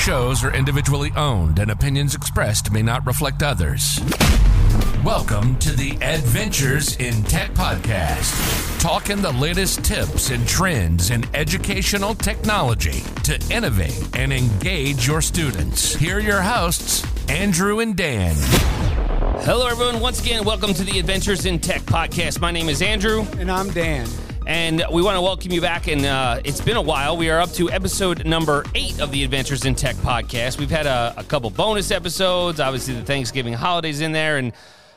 shows are individually owned and opinions expressed may not reflect others. Welcome to the Adventures in Tech podcast, talking the latest tips and trends in educational technology to innovate and engage your students. Here are your hosts, Andrew and Dan. Hello, everyone. Once again, welcome to the Adventures in Tech podcast. My name is Andrew. And I'm Dan. And we want to welcome you back. And uh, it's been a while. We are up to episode number eight of the Adventures in Tech podcast. We've had a, a couple bonus episodes, obviously, the Thanksgiving holidays in there. And,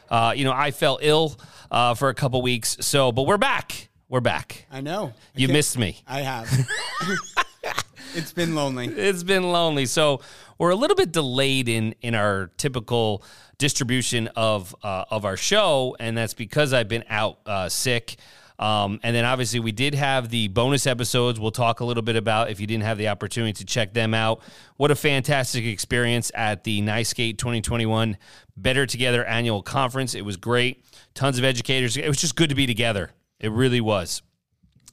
uh, you know, I fell ill uh, for a couple weeks. So, but we're back. We're back. I know. You I missed me. I have. it's been lonely. It's been lonely. So we're a little bit delayed in in our typical distribution of uh, of our show, and that's because I've been out uh, sick. Um, and then obviously we did have the bonus episodes. We'll talk a little bit about if you didn't have the opportunity to check them out. What a fantastic experience at the NYSCATE 2021 Better Together annual conference. It was great. Tons of educators. It was just good to be together. It really was.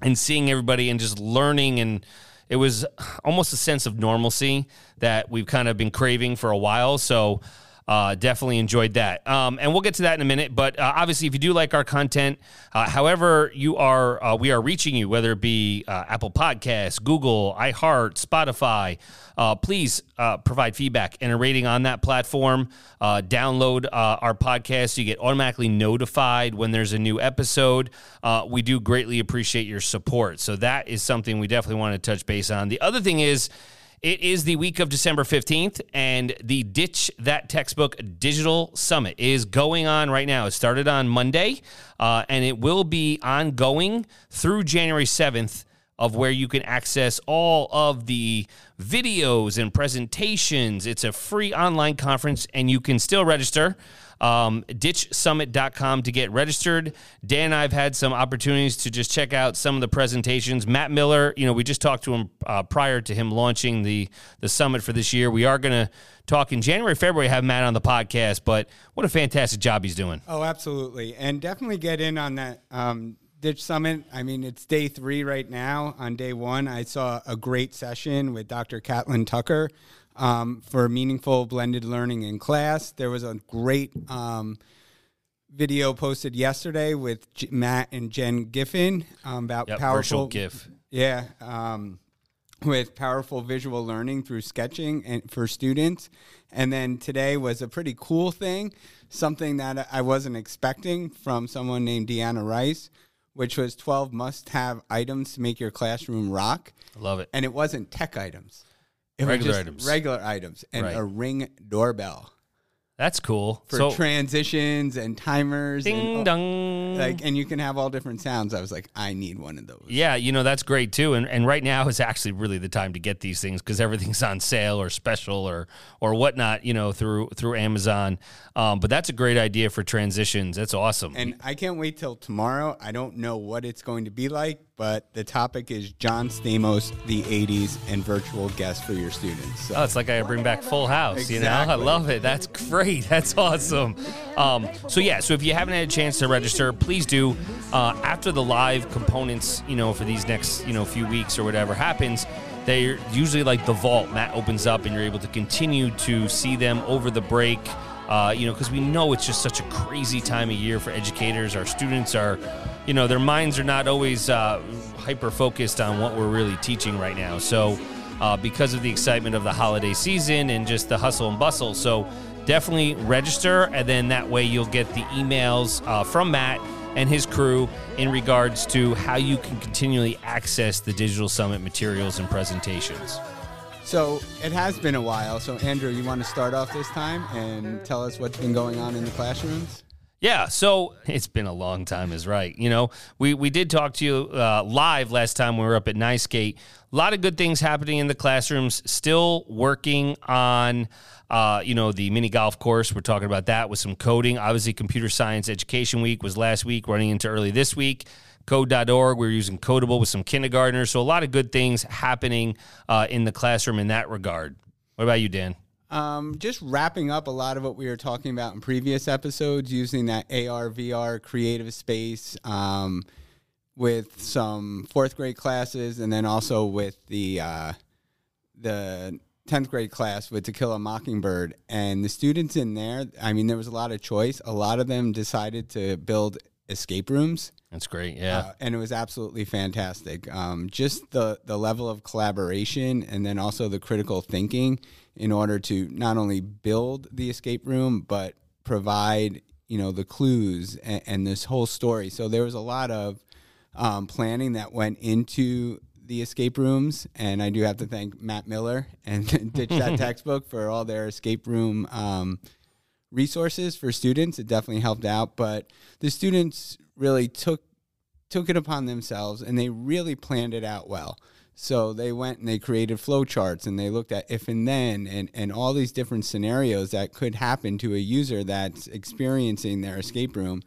And seeing everybody and just learning and it was almost a sense of normalcy that we've kind of been craving for a while. So uh, definitely enjoyed that. Um, and we'll get to that in a minute. But uh, obviously, if you do like our content, uh, however you are, uh, we are reaching you, whether it be uh, Apple Podcasts, Google, iHeart, Spotify. Uh, please provide feedback and a rating on that platform. download our podcast so you get automatically notified when there's a new episode. we do greatly appreciate your support. So that is something we definitely want to touch base on. The other thing is, it is the week of December 15th, and the Ditch That Textbook Digital Summit is going on right now. It started on Monday, uh, and it will be ongoing through January 7th of where you can access all of the videos and presentations. It's a free online conference, and you can still register um, ditchsummit.com to get registered. Dan and I have had some opportunities to just check out some of the presentations. Matt Miller, you know, we just talked to him uh, prior to him launching the, the summit for this year. We are going to talk in January, February, have Matt on the podcast, but what a fantastic job he's doing. Oh, absolutely. And definitely get in on that. Um, Ditch Summit. I mean, it's day three right now. On day one, I saw a great session with Dr. Catlin Tucker um, for meaningful blended learning in class. There was a great um, video posted yesterday with G- Matt and Jen Giffen um, about yep, powerful GIF. Yeah, um, with powerful visual learning through sketching and for students. And then today was a pretty cool thing, something that I wasn't expecting from someone named Deanna Rice, which was 12 must-have items to make your classroom rock. I love it. And it wasn't tech items. It regular items. Regular items and right. a ring doorbell. That's cool. For so, transitions and timers. Ding and, dong. Like and you can have all different sounds. I was like, I need one of those. Yeah, you know, that's great too. And and right now is actually really the time to get these things because everything's on sale or special or or whatnot, you know, through through Amazon. Um, but that's a great idea for transitions. That's awesome. And I can't wait till tomorrow. I don't know what it's going to be like, but the topic is John Stamos, the 80s, and virtual guests for your students. So. Oh, it's like I bring back Full House, exactly. you know? I love it. That's great. That's awesome. Um, so, yeah, so if you haven't had a chance to register, please do. Uh, after the live components, you know, for these next, you know, few weeks or whatever happens, they're usually like the vault. Matt opens up and you're able to continue to see them over the break. Uh, you know, because we know it's just such a crazy time of year for educators. Our students are, you know, their minds are not always uh, hyper focused on what we're really teaching right now. So, uh, because of the excitement of the holiday season and just the hustle and bustle. So, definitely register, and then that way you'll get the emails uh, from Matt and his crew in regards to how you can continually access the Digital Summit materials and presentations. So it has been a while. So Andrew, you want to start off this time and tell us what's been going on in the classrooms? Yeah, so it's been a long time, is right. You know, we we did talk to you uh, live last time we were up at NYSCATE. A lot of good things happening in the classrooms. Still working on, uh, you know, the mini golf course. We're talking about that with some coding. Obviously, Computer Science Education Week was last week, running into early this week code.org. We're using Kodable with some kindergartners. So a lot of good things happening uh, in the classroom in that regard. What about you, Dan? Um, just wrapping up a lot of what we were talking about in previous episodes, using that AR, VR creative space um, with some fourth grade classes, and then also with the uh, the 10th grade class with To Kill a Mockingbird, and the students in there, I mean, there was a lot of choice. A lot of them decided to build escape rooms. That's great. Yeah. Uh, and it was absolutely fantastic. Um, just the, the level of collaboration and then also the critical thinking in order to not only build the escape room, but provide, you know, the clues and, and this whole story. So there was a lot of um, planning that went into the escape rooms, and I do have to thank Matt Miller and Ditch That Textbook for all their escape room um, resources for students. It definitely helped out, but the students really took took it upon themselves and they really planned it out well. So they went and they created flow charts and they looked at if and then and, and all these different scenarios that could happen to a user that's experiencing their escape room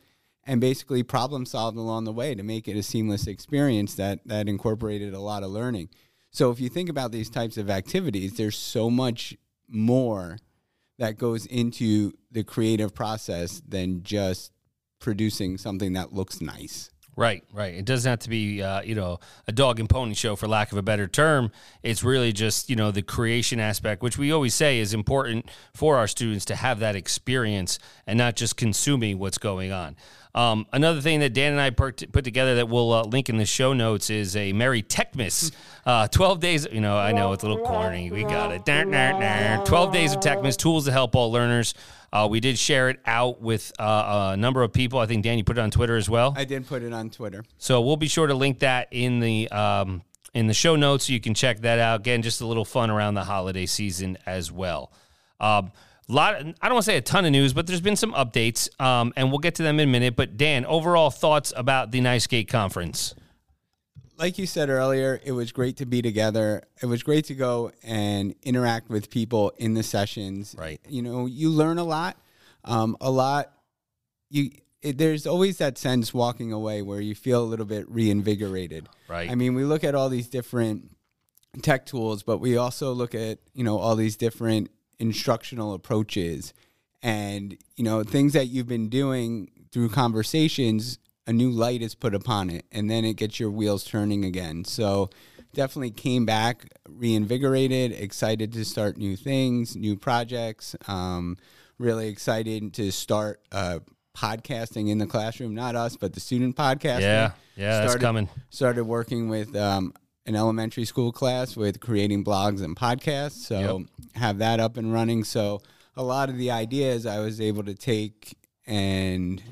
and basically problem solved along the way to make it a seamless experience that that incorporated a lot of learning. So if you think about these types of activities, there's so much more that goes into the creative process than just producing something that looks nice. Right, right. It doesn't have to be, uh, you know, a dog and pony show for lack of a better term. It's really just, you know, the creation aspect, which we always say is important for our students to have that experience and not just consuming what's going on. Um, another thing that Dan and I put together that we'll uh, link in the show notes is a Merry Techmas. Uh, 12 days, you know, I know it's a little corny. We got it. 12 days of Techmas, tools to help all learners. Uh, we did share it out with uh, a number of people. I think Dan, you put it on Twitter as well. I did put it on Twitter. So we'll be sure to link that in the um, in the show notes. So you can check that out. Again, just a little fun around the holiday season as well. Um, lot. I don't want to say a ton of news, but there's been some updates, um, and we'll get to them in a minute. But Dan, overall thoughts about the NYSCATE conference? Like you said earlier, it was great to be together. It was great to go and interact with people in the sessions. Right. You know, you learn a lot. Um, a lot. You it, there's always that sense walking away where you feel a little bit reinvigorated. Right. I mean, we look at all these different tech tools, but we also look at you know all these different instructional approaches and you know things that you've been doing through conversations a new light is put upon it and then it gets your wheels turning again. So definitely came back reinvigorated excited to start new things new projects um, really excited to start uh, podcasting in the classroom. Not us but the student podcasting. Yeah yeah started, that's coming. started working with um, an elementary school class with creating blogs and podcasts. So Yep. have that up and running. So a lot of the ideas i was able to take and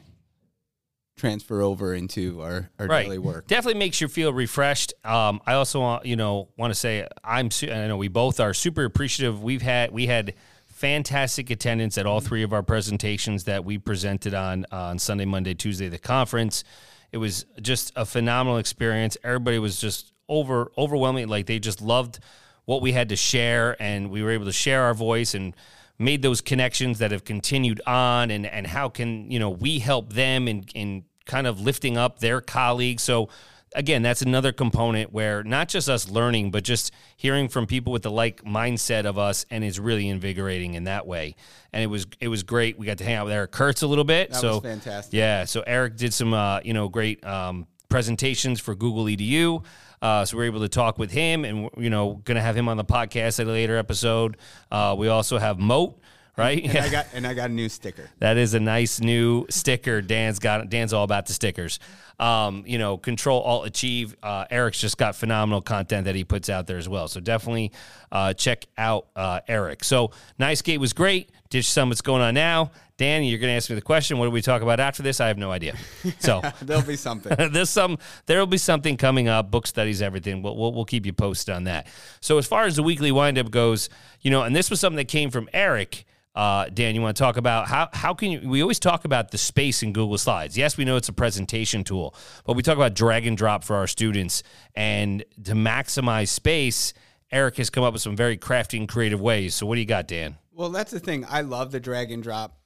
transfer over into our, our right. daily work. Definitely makes you feel refreshed. Um, I also want you know want to say I'm su- I know we both are super appreciative. We've had we had fantastic attendance at all three of our presentations that we presented on on Sunday, Monday, Tuesday the conference. It was just a phenomenal experience. Everybody was just over overwhelming. Like they just loved what we had to share, and we were able to share our voice and made those connections that have continued on and and how can you know we help them in in kind of lifting up their colleagues. So again that's another component where not just us learning but just hearing from people with the like mindset of us and it's really invigorating in that way. And it was it was great. We got to hang out with eric Curts a little bit. That so was fantastic. yeah so eric did some uh, you know great um, presentations for google edu uh, so we are able to talk with him and you know going to have him on the podcast at a later episode. Uh, we also have moat right And I got and I got a new sticker. that is a nice new sticker. Dan's got Dan's all about the stickers. Um, you know, control alt achieve. Uh, Eric's just got phenomenal content that he puts out there as well. So definitely uh, check out uh, Eric. So NYSCATE was great. Ditch Summit's going on now. Dan, you're going to ask me the question. What do we talk about after this? I have no idea. So There'll be something. there's some there'll be something coming up book studies everything we'll, we'll, we'll keep you posted on that so as far as the weekly windup goes you know and this was something that came from eric uh, Dan, you want to talk about how how can you? We always talk about the space in Google Slides. Yes, we know it's a presentation tool, but we talk about drag and drop for our students, and to maximize space. Eric has come up with some very crafty and creative ways. So, what do you got, Dan? Well, that's the thing. I love the drag and drop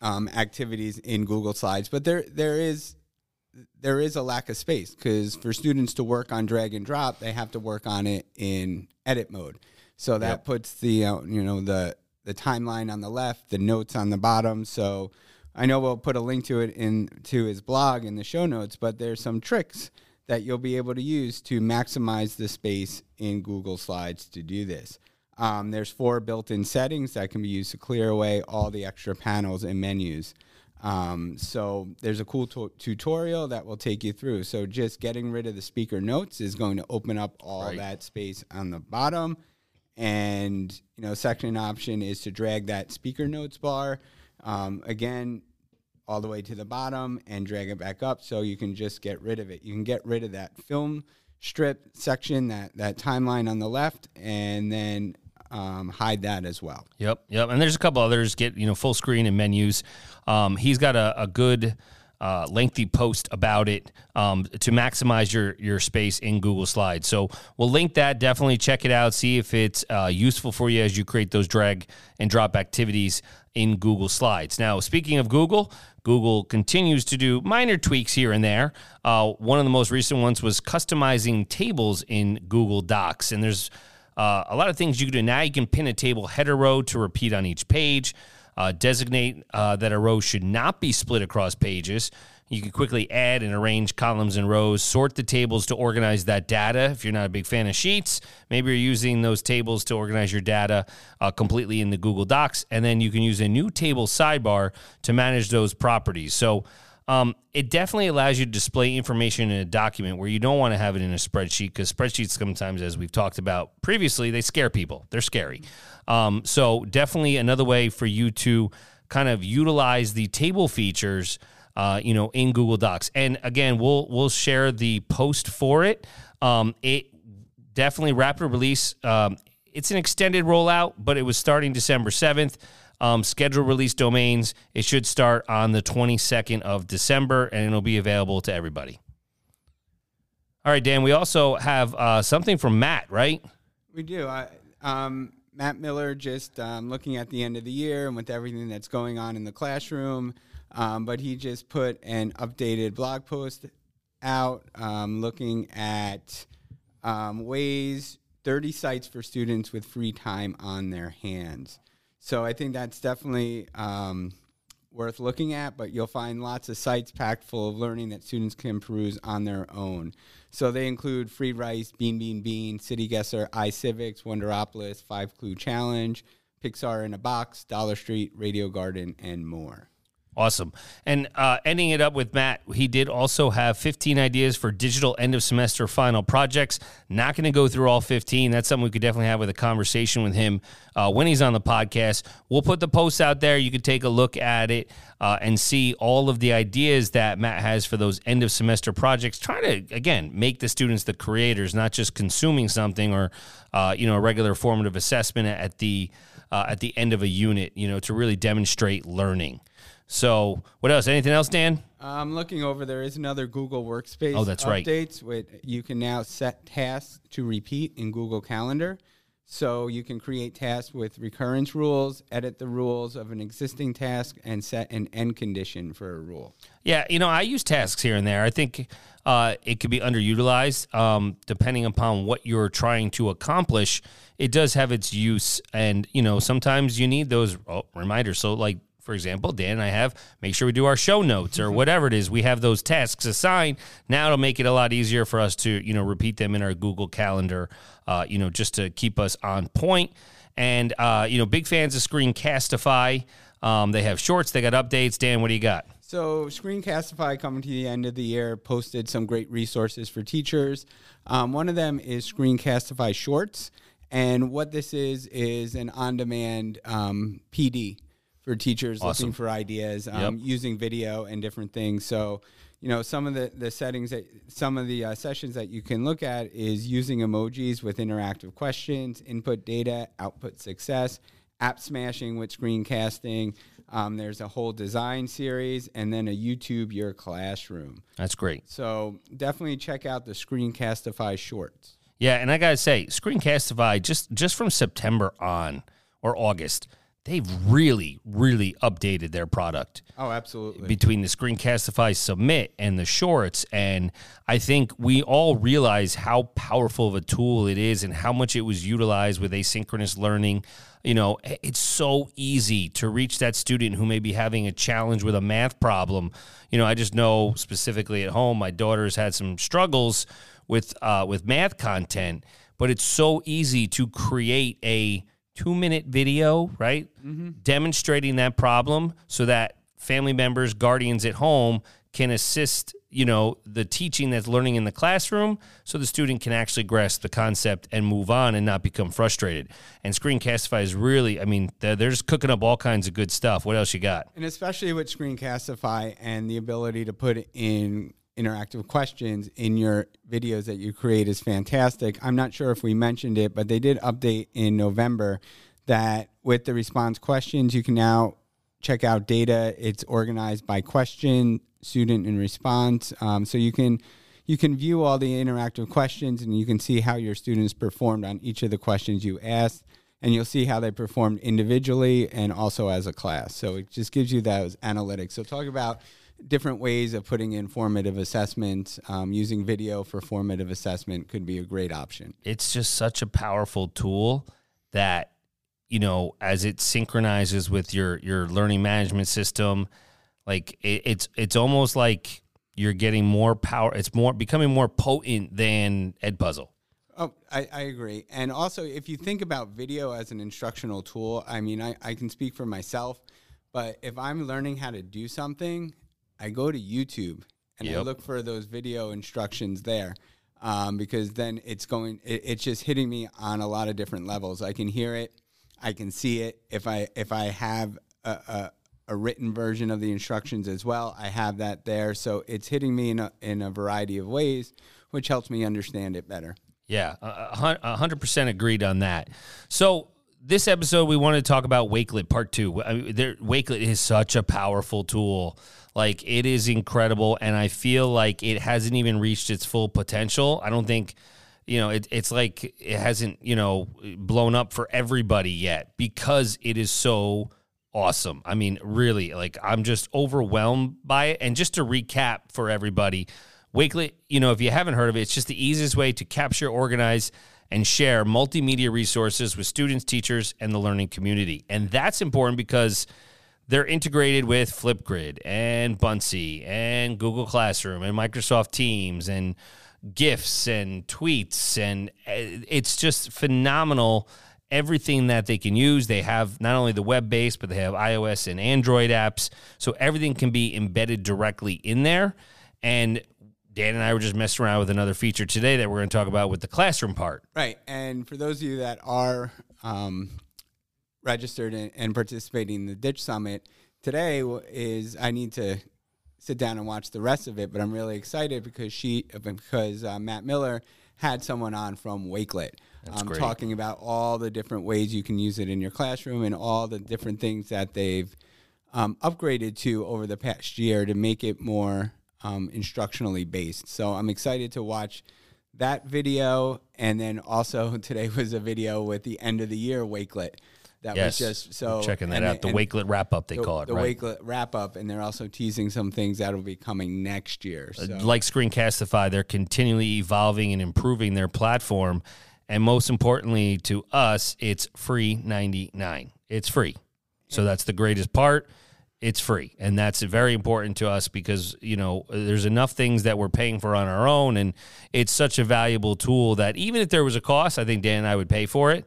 um, activities in Google Slides, but there there is there is a lack of space because for students to work on drag and drop, they have to work on it in edit mode. So that Yep. puts the uh, you know the the timeline on the left, the notes on the bottom. So I know we'll put a link to it in to his blog in the show notes, but there's some tricks that you'll be able to use to maximize the space in Google Slides to do this. Um, there's four built-in settings that can be used to clear away all the extra panels and menus. Um, so there's a cool tu- tutorial that will take you through. So just getting rid of the speaker notes is going to open up all Right. that space on the bottom. And you know, second option is to drag that speaker notes bar um, again all the way to the bottom and drag it back up, so you can just get rid of it. You can get rid of that film strip section, that that timeline on the left, and then um, hide that as well. Yep, yep. And there's a couple others get you know full screen and menus. Um, he's got a, a good uh, lengthy post about it um, to maximize your your space in Google Slides. So we'll link that. Definitely check it out. See if it's uh, useful for you as you create those drag and drop activities in Google Slides. Now, speaking of Google, Google continues to do minor tweaks here and there. Uh, one of the most recent ones was customizing tables in Google Docs, and there's uh, a lot of things you can do now. You can pin a table header row to repeat on each page. Uh, designate uh, that a row should not be split across pages. You can quickly add and arrange columns and rows, sort the tables to organize that data. If you're not a big fan of sheets, maybe you're using those tables to organize your data uh, completely in the Google Docs. And then you can use a new table sidebar to manage those properties. So um, it definitely allows you to display information in a document where you don't want to have it in a spreadsheet because spreadsheets sometimes, as we've talked about previously, they scare people. They're scary. Um, so definitely another way for you to kind of utilize the table features, uh, you know, in Google Docs. And again, we'll we'll share the post for it. Um, it definitely rapid release. Um, it's an extended rollout, but it was starting December seventh. Um, schedule release domains. It should start on the 22nd of December and it'll be available to everybody. All right, Dan, we also have uh, something from Matt, right? We do. I, um, Matt Miller just um, looking at the end of the year and with everything that's going on in the classroom, um, but he just put an updated blog post out um, looking at um, ways 30 sites for students with free time on their hands. So I think that's definitely um, worth looking at, but you'll find lots of sites packed full of learning that students can peruse on their own. So they include Free Rice, Bean Bean Bean, City Guesser, iCivics, Wonderopolis, Five Clue Challenge, Pixar in a Box, Dollar Street, Radio Garden, and more. Awesome. And uh, ending it up with Matt, he did also have 15 ideas for digital end of semester final projects. Not going to go through all 15. That's something we could definitely have with a conversation with him uh, when he's on the podcast. We'll put the posts out there. You could take a look at it uh, and see all of the ideas that Matt has for those end of semester projects. Try to, again, make the students the creators, not just consuming something or, uh, you know, a regular formative assessment at the, uh, at the end of a unit, you know, to really demonstrate learning. So, what else? Anything else, Dan? I'm looking over. There is another Google Workspace. Oh, that's right. updates With you can now set tasks to repeat in Google Calendar. So you can create tasks with recurrence rules, edit the rules of an existing task, and set an end condition for a rule. Yeah, you know, I use tasks here and there. I think uh, it could be underutilized um, depending upon what you're trying to accomplish. It does have its use, and you know, sometimes you need those oh, reminders. So, like for example, Dan and I have make sure we do our show notes or whatever it is. We have those tasks assigned. Now it'll make it a lot easier for us to you know repeat them in our Google Calendar. Uh, you know, just to keep us on point. And uh, you know, big fans of Screencastify. Um, they have shorts. They got updates. Dan, what do you got? So, Screencastify coming to the end of the year posted some great resources for teachers. Um, one of them is Screencastify Shorts, and what this is is an on-demand um, PD for teachers Awesome. looking for ideas um, Yep. using video and different things. So, you know, some of the, the settings that some of the uh, sessions that you can look at is using emojis with interactive questions, input data, output success, app smashing with screencasting. Um, there's a whole design series, and then a YouTube Your Classroom. That's great. So definitely check out the Screencastify shorts. Yeah, and I gotta say, Screencastify just just from September on or August, they've really, really updated their product Oh, absolutely. between the Screencastify Submit and the shorts. And I think we all realize how powerful of a tool it is and how much it was utilized with asynchronous learning. You know, it's so easy to reach that student who may be having a challenge with a math problem. You know, I just know specifically at home, my daughter's had some struggles with uh, with math content. but it's so easy to create a two minute video, right? Mm-hmm. Demonstrating that problem so that family members, guardians at home can assist, you know, the teaching that's learning in the classroom so the student can actually grasp the concept and move on and not become frustrated. And Screencastify is really, I mean, they're, they're just cooking up all kinds of good stuff. What else you got? And especially with Screencastify and the ability to put in interactive questions in your videos that you create is fantastic. I'm not sure if we mentioned it, but they did update in November that with the response questions, you can now check out data. It's organized by question, student, and response. Um, so you can you can view all the interactive questions and you can see how your students performed on each of the questions you asked and you'll see how they performed individually and also as a class. So it just gives you those analytics. So talk about different ways of putting in formative assessment. Um, using video for formative assessment could be a great option. it's just such a powerful tool that you know as it synchronizes with your your learning management system like it, it's it's almost like you're getting more power it's more becoming more potent than edpuzzle Oh, I, I agree. And also, if you think about video as an instructional tool, I mean, I, I can speak for myself, but if I'm learning how to do something, I go to YouTube and I look for those video instructions there um, because then it's going, it, it's just hitting me on a lot of different levels. I can hear it, I can see it. If I if I have a, a, a written version of the instructions as well, I have that there. So it's hitting me in a, in a variety of ways, which helps me understand it better. Yeah, a- a hun- a hundred percent agreed on that. So this episode, we wanted to talk about Wakelet Part Two. I mean, there, Wakelet is such a powerful tool. Like it is incredible, and I feel like it hasn't even reached its full potential. I don't think, you know, it, it's like it hasn't, you know, blown up for everybody yet because it is so awesome. I mean, really, like I'm just overwhelmed by it. And just to recap for everybody, Wakelet, you know, if you haven't heard of it, it's just the easiest way to capture, organize, and share multimedia resources with students, teachers, and the learning community. And that's important because they're integrated with Flipgrid and Buncee and Google Classroom and Microsoft Teams and GIFs and tweets. And uh, it's just phenomenal everything that they can use. They have not only the web based, but they have iOS and Android apps. So everything can be embedded directly in there. And Dan and I were just messing around with another feature today that we're going to talk about with the classroom part. Right. And for those of you that are um, registered and, and participating in the Ditch Summit, today is I need to sit down and watch the rest of it, but I'm really excited because she because uh, Matt Miller had someone on from Wakelet. um, talking about all the different ways you can use it in your classroom and all the different things that they've um, upgraded to over the past year to make it more um, instructionally based. So I'm excited to watch that video. And then also today was a video with the end of the year Wakelet. That Yes. was just so Checking that and- out. The Wakelet wrap up, they the, call it, the right? Wakelet wrap up, and they're also teasing some things that will be coming next year. Uh, so. like Screencastify, they're continually evolving and improving their platform. And most importantly to us, it's free 99. It's free. So that's the greatest part. It's free. And that's very important to us because, you know, there's enough things that we're paying for on our own. And it's such a valuable tool that even if there was a cost, I think Dan and I would pay for it.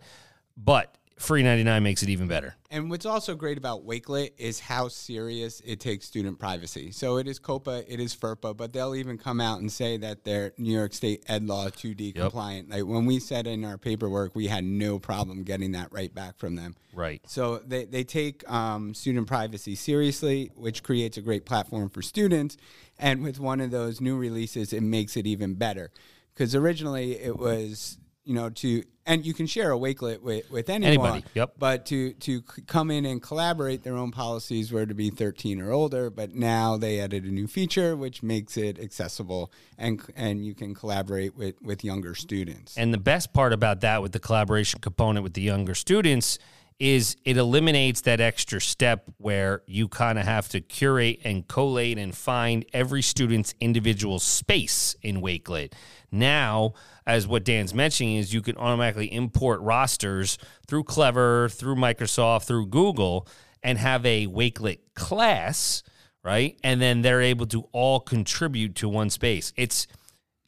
But free 99 makes it even better. And what's also great about Wakelet is how serious it takes student privacy. So it is COPPA, it is FERPA, but they'll even come out and say that they're New York State Ed Law 2D compliant. Like when we said in our paperwork, we had no problem getting that right back from them. Right. So they, they take um, student privacy seriously, which creates a great platform for students. And with one of those new releases, it makes it even better. Because originally it was, you know, to, and you can share a Wakelet with, with anyone. Anybody, yep. But to, to c- come in and collaborate, their own policies were to be 13 or older. But now they added a new feature, which makes it accessible and, and you can collaborate with, with younger students. And the best part about that with the collaboration component with the younger students is it eliminates that extra step where you kind of have to curate and collate and find every student's individual space in Wakelet. Now, as what Dan's mentioning is you can automatically import rosters through Clever, through Microsoft, through Google and have a Wakelet class, right? And then they're able to all contribute to one space. It's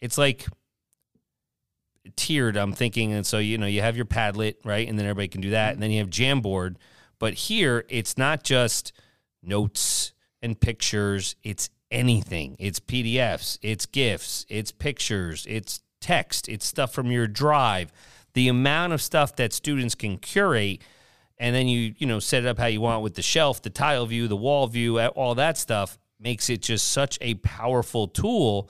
it's like tiered. I'm thinking, and so you know, you have your Padlet, right, and then everybody can do that, and then you have Jamboard. But here, it's not just notes and pictures; it's anything. It's PDFs, it's GIFs, it's pictures, it's text, it's stuff from your drive. The amount of stuff that students can curate, and then you you know set it up how you want with the shelf, the tile view, the wall view, all that stuff makes it just such a powerful tool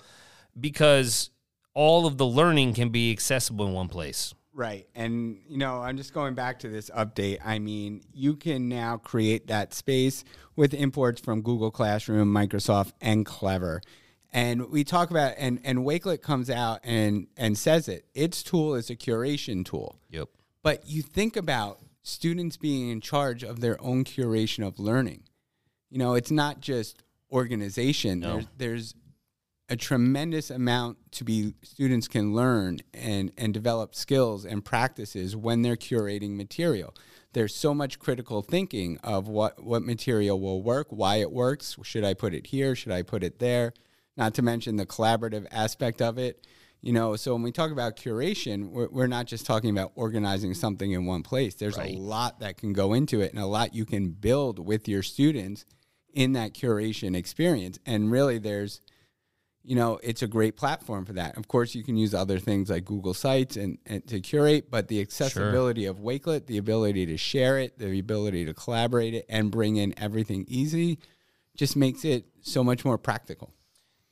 because all of the learning can be accessible in one place. Right. And, you know, I'm just going back to this update. I mean, you can now create that space with imports from Google Classroom, Microsoft, and Clever. And we talk about and and Wakelet comes out and and says it. Its tool is a curation tool. Yep. But you think about students being in charge of their own curation of learning. You know, it's not just organization. No. There's, there's a tremendous amount to be students can learn and and develop skills and practices when they're curating material. There's so much critical thinking of what what material will work, why it works, should I put it here, should I put it there? Not to mention the collaborative aspect of it. You know, so when we talk about curation, we're, we're not just talking about organizing something in one place. There's Right. a lot that can go into it and a lot you can build with your students in that curation experience. And really, there's you know, it's a great platform for that. Of course, you can use other things like Google Sites and, and to curate, but the accessibility of Wakelet, the ability to share it, the ability to collaborate it, and bring in everything easy, just makes it so much more practical.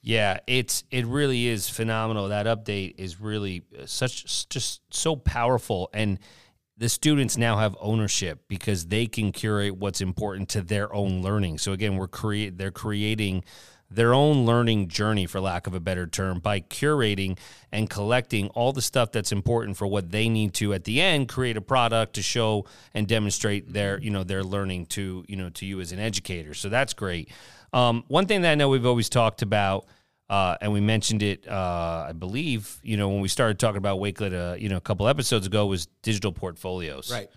Yeah, it's it really is phenomenal. That update is really uh, such just so powerful and the students now have ownership because they can curate what's important to their own learning. So again, we're create they're creating their own learning journey for lack of a better term by curating and collecting all the stuff that's important for what they need to at the end create a product to show and demonstrate their you know their learning to you know to you as an educator so that's great um, one thing that i know we've always talked about uh, and we mentioned it, uh, I believe, you know, when we started talking about Wakelet, uh, you know, a couple episodes ago, was digital portfolios. Right?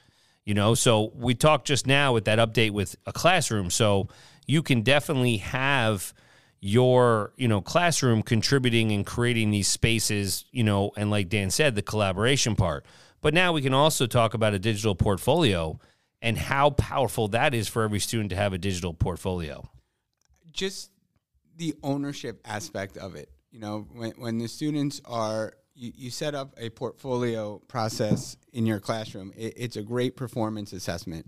You know, so we talked just now with that update with a classroom. So you can definitely have your, you know, classroom contributing and creating these spaces, you know, and like Dan said, the collaboration part. But now we can also talk about a digital portfolio and how powerful that is for every student to have a digital portfolio. just the ownership aspect of it. You know, when, when the students are, you, you set up a portfolio process in your classroom, it, it's a great performance assessment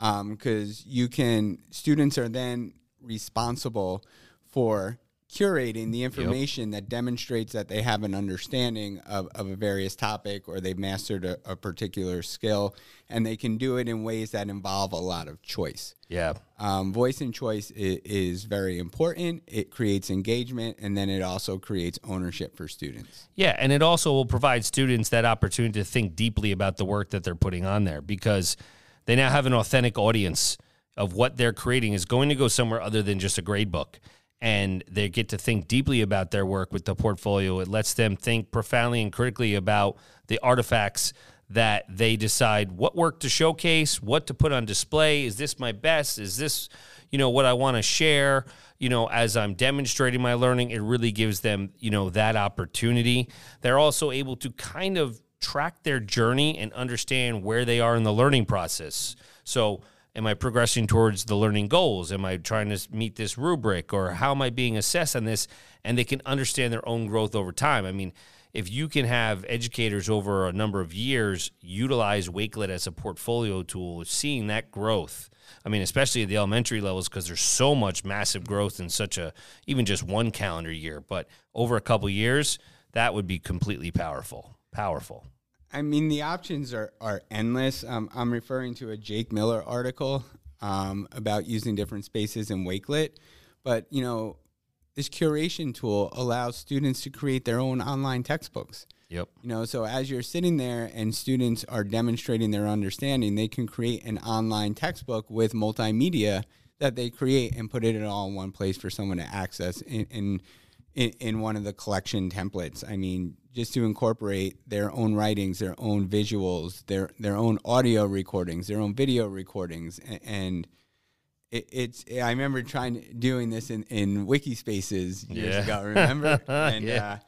um, because you can, students are then responsible for curating the information that demonstrates that they have an understanding of, of a various topic or they've mastered a, a particular skill and they can do it in ways that involve a lot of choice. Yeah. Um, voice and choice is, is very important. It creates engagement, and then it also creates ownership for students. Yeah, and it also will provide students that opportunity to think deeply about the work that they're putting on there because they now have an authentic audience of what they're creating is going to go somewhere other than just a grade book. And they get to think deeply about their work with the portfolio. It lets them think profoundly and critically about the artifacts that they decide what work to showcase, what to put on display. Is this my best? Is this, you know, what I want to share? You know, as I'm demonstrating my learning, it really gives them, you know, that opportunity. They're also able to kind of track their journey and understand where they are in the learning process. So, am I progressing towards the learning goals? Am I trying to meet this rubric or how am I being assessed on this? And they can understand their own growth over time. I mean, if you can have educators over a number of years utilize Wakelet as a portfolio tool, seeing that growth. I mean, especially at the elementary levels, because there's so much massive growth in such a even just one calendar year, but over a couple years, that would be completely powerful. Powerful. I mean, the options are, are endless. Um, I'm referring to a Jake Miller article um, about using different spaces in Wakelet. But, you know, this curation tool allows students to create their own online textbooks. Yep. You know, so as you're sitting there and students are demonstrating their understanding, they can create an online textbook with multimedia that they create and put it all in one place for someone to access in, in one of the collection templates. I mean, just to incorporate their own writings, their own visuals, their their own audio recordings, their own video recordings, and it, it's. I remember trying doing this in in wiki spaces years Yeah. ago. Remember? and Yeah.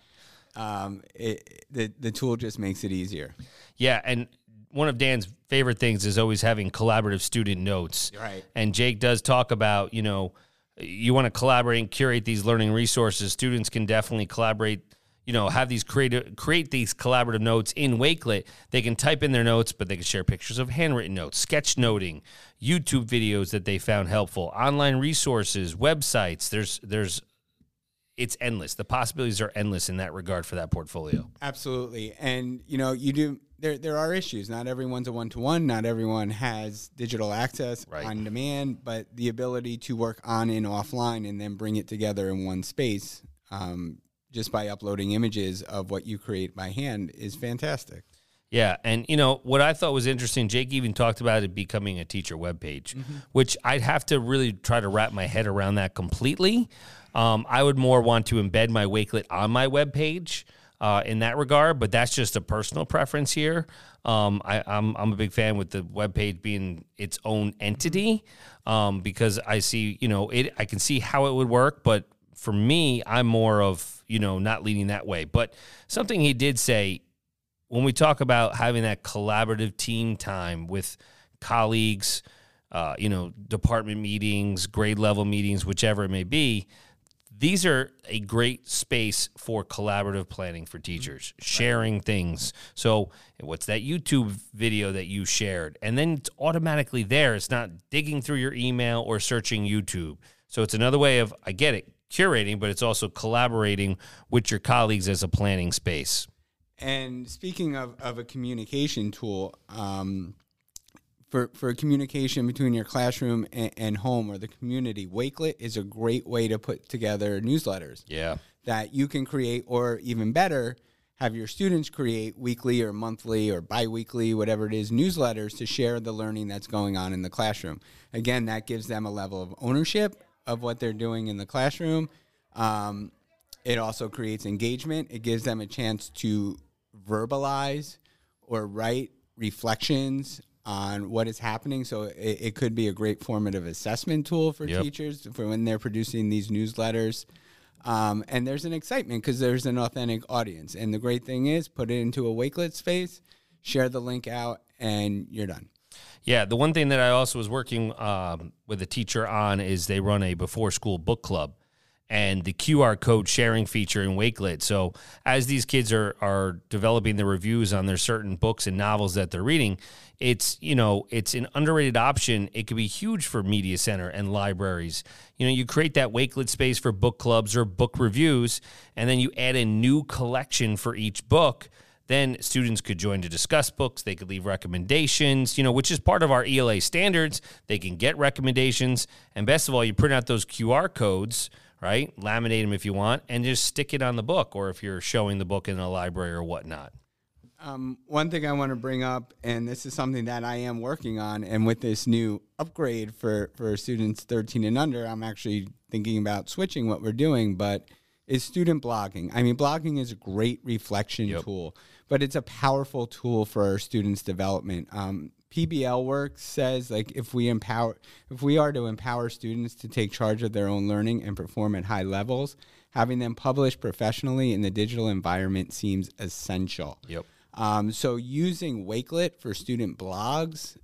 uh, um, it, the the tool just makes it easier. Yeah, and one of Dan's favorite things is always having collaborative student notes. Right. And Jake does talk about, you know, you want to collaborate and curate these learning resources. Students can definitely collaborate, you know, have these creative create these collaborative notes in Wakelet. They can type in their notes, but they can share pictures of handwritten notes, sketch noting, YouTube videos that they found helpful, online resources, websites. There's there's it's endless. The possibilities are endless in that regard for that portfolio. Absolutely, and you know, you do. There, there are issues. Not everyone's a one to one. Not everyone has digital access Right. on demand. But the ability to work on and offline, and then bring it together in one space, um, just by uploading images of what you create by hand, is fantastic. Yeah, and you know what I thought was interesting. Jake even talked about it becoming a teacher webpage, Mm-hmm. which I'd have to really try to wrap my head around that completely. Um, I would more want to embed my Wakelet on my webpage uh, in that regard, but that's just a personal preference here. Um, I, I'm I'm a big fan with the webpage being its own entity um, because I see you know it. I can see how it would work, but for me, I'm more of you know not leaning that way. But something he did say when we talk about having that collaborative team time with colleagues, uh, you know, department meetings, grade level meetings, whichever it may be, these are a great space for collaborative planning for teachers, sharing things. So, what's that YouTube video that you shared? And then it's automatically there. It's not digging through your email or searching YouTube. So, it's another way of, I get it, curating, but it's also collaborating with your colleagues as a planning space. And speaking of, of a communication tool, um, for, for communication between your classroom and, and home or the community, Wakelet is a great way to put together newsletters Yeah. that you can create, or even better, have your students create weekly or monthly or biweekly, whatever it is, newsletters to share the learning that's going on in the classroom. Again, that gives them a level of ownership of what they're doing in the classroom. Um, it also creates engagement. It gives them a chance to verbalize or write reflections on what is happening. So it, it could be a great formative assessment tool for Yep. teachers for when they're producing these newsletters. Um, and there's an excitement because there's an authentic audience. And the great thing is, put it into a Wakelet space, share the link out, and you're done. Yeah, the one thing that I also was working um, with a teacher on is they run a before school book club and the QR code sharing feature in Wakelet. So as these kids are are developing the reviews on their certain books and novels that they're reading, it's you know it's an underrated option. It could be huge for media center and libraries. You know, you create that Wakelet space for book clubs or book reviews, and then you add a new collection for each book then students could join to discuss books. They could leave recommendations, you know, which is part of our ELA standards. They can get recommendations. And best of all, you print out those QR codes, right? Laminate them if you want, and just stick it on the book or if you're showing the book in a library or whatnot. Um, one thing I want to bring up, and this is something that I am working on, and with this new upgrade for, for students 13 and under, I'm actually thinking about switching what we're doing, but is student blogging. I mean, blogging is a great reflection Yep. tool, but it's a powerful tool for our students' development. Um, PBL work says like if we empower, if we are to empower students to take charge of their own learning and perform at high levels, having them publish professionally in the digital environment seems essential. Yep. Um, so using Wakelet for student blogs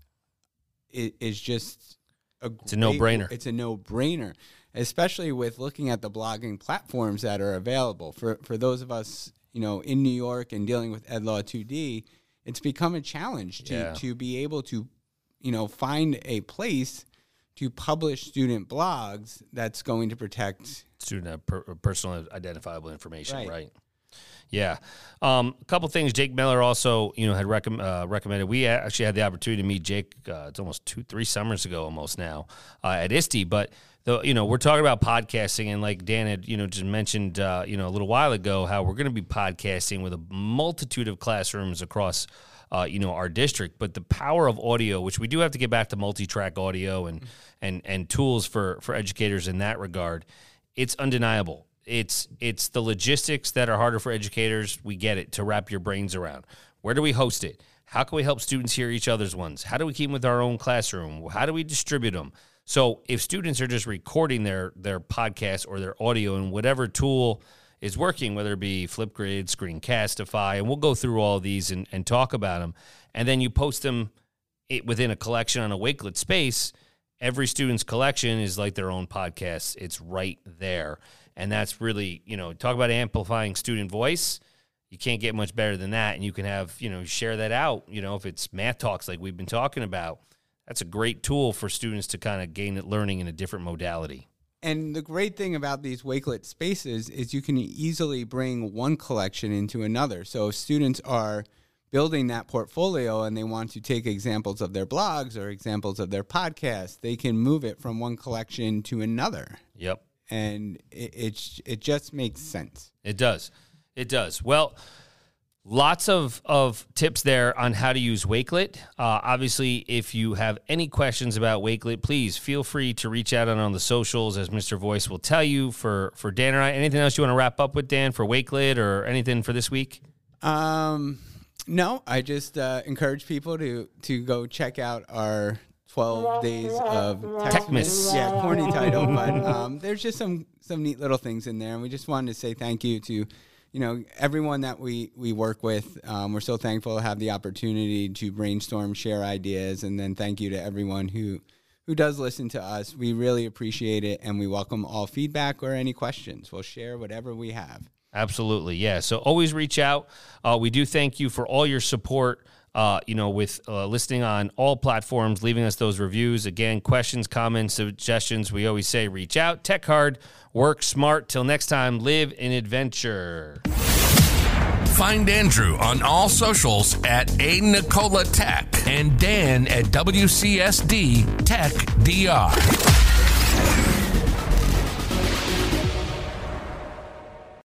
is, is just a It's a no-brainer. It's a no-brainer, especially with looking at the blogging platforms that are available for for those of us, you know, in New York and dealing with EdLaw 2D. It's become a challenge to Yeah. to be able to, you know, find a place to publish student blogs that's going to protect Student uh, per, personal identifiable information, Right. right? Yeah. Um, a couple things. Jake Miller also, you know, had recomm uh, recommended. We actually had the opportunity to meet Jake. Uh, it's almost two, three summers ago, almost now, uh, at ISTE. But the, you know, we're talking about podcasting, and like Dan had, you know, just mentioned, uh, you know, a little while ago, how we're going to be podcasting with a multitude of classrooms across. Uh, you know our district, but the power of audio, which we do have to get back to multi-track audio and and and tools for for educators in that regard, it's undeniable. It's it's the logistics that are harder for educators. We get it to wrap your brains around. Where do we host it? How can we help students hear each other's ones? How do we keep them with our own classroom? How do we distribute them? So if students are just recording their their podcast or their audio in whatever tool is working, whether it be Flipgrid, Screencastify, and we'll go through all these and, and talk about them. And then you post them it, within a collection on a Wakelet space. Every student's collection is like their own podcast. It's right there. And that's really, you know, talk about amplifying student voice. You can't get much better than that. And you can have, you know, share that out. You know, if it's math talks like we've been talking about, that's a great tool for students to kind of gain learning in a different modality. And the great thing about these Wakelet spaces is you can easily bring one collection into another. So if students are building that portfolio and they want to take examples of their blogs or examples of their podcasts, they can move it from one collection to another. Yep. And it, it, it just makes sense. It does. It does. Well, Lots of, of tips there on how to use Wakelet. Uh, obviously, if you have any questions about Wakelet, please feel free to reach out on, on the socials, as Mr. Voice will tell you. For for Dan and I, anything else you want to wrap up with, Dan, for Wakelet or anything for this week? Um, no, I just uh, encourage people to to go check out our 12 days of Techmas. Yeah, corny title, but um, there's just some some neat little things in there, and we just wanted to say thank you to you know, everyone that we, we work with, um, we're so thankful to have the opportunity to brainstorm, share ideas, and then thank you to everyone who who does listen to us. We really appreciate it, and we welcome all feedback or any questions. We'll share whatever we have. Absolutely, yeah. So always reach out. Uh, we do thank you for all your support uh, you know, with uh, listening on all platforms, leaving us those reviews. Again, questions, comments, suggestions. We always say reach out. Tech hard, work smart. Till next time, live in adventure. Find Andrew on all socials at A Nicola Tech and Dan at WCSD Tech DR.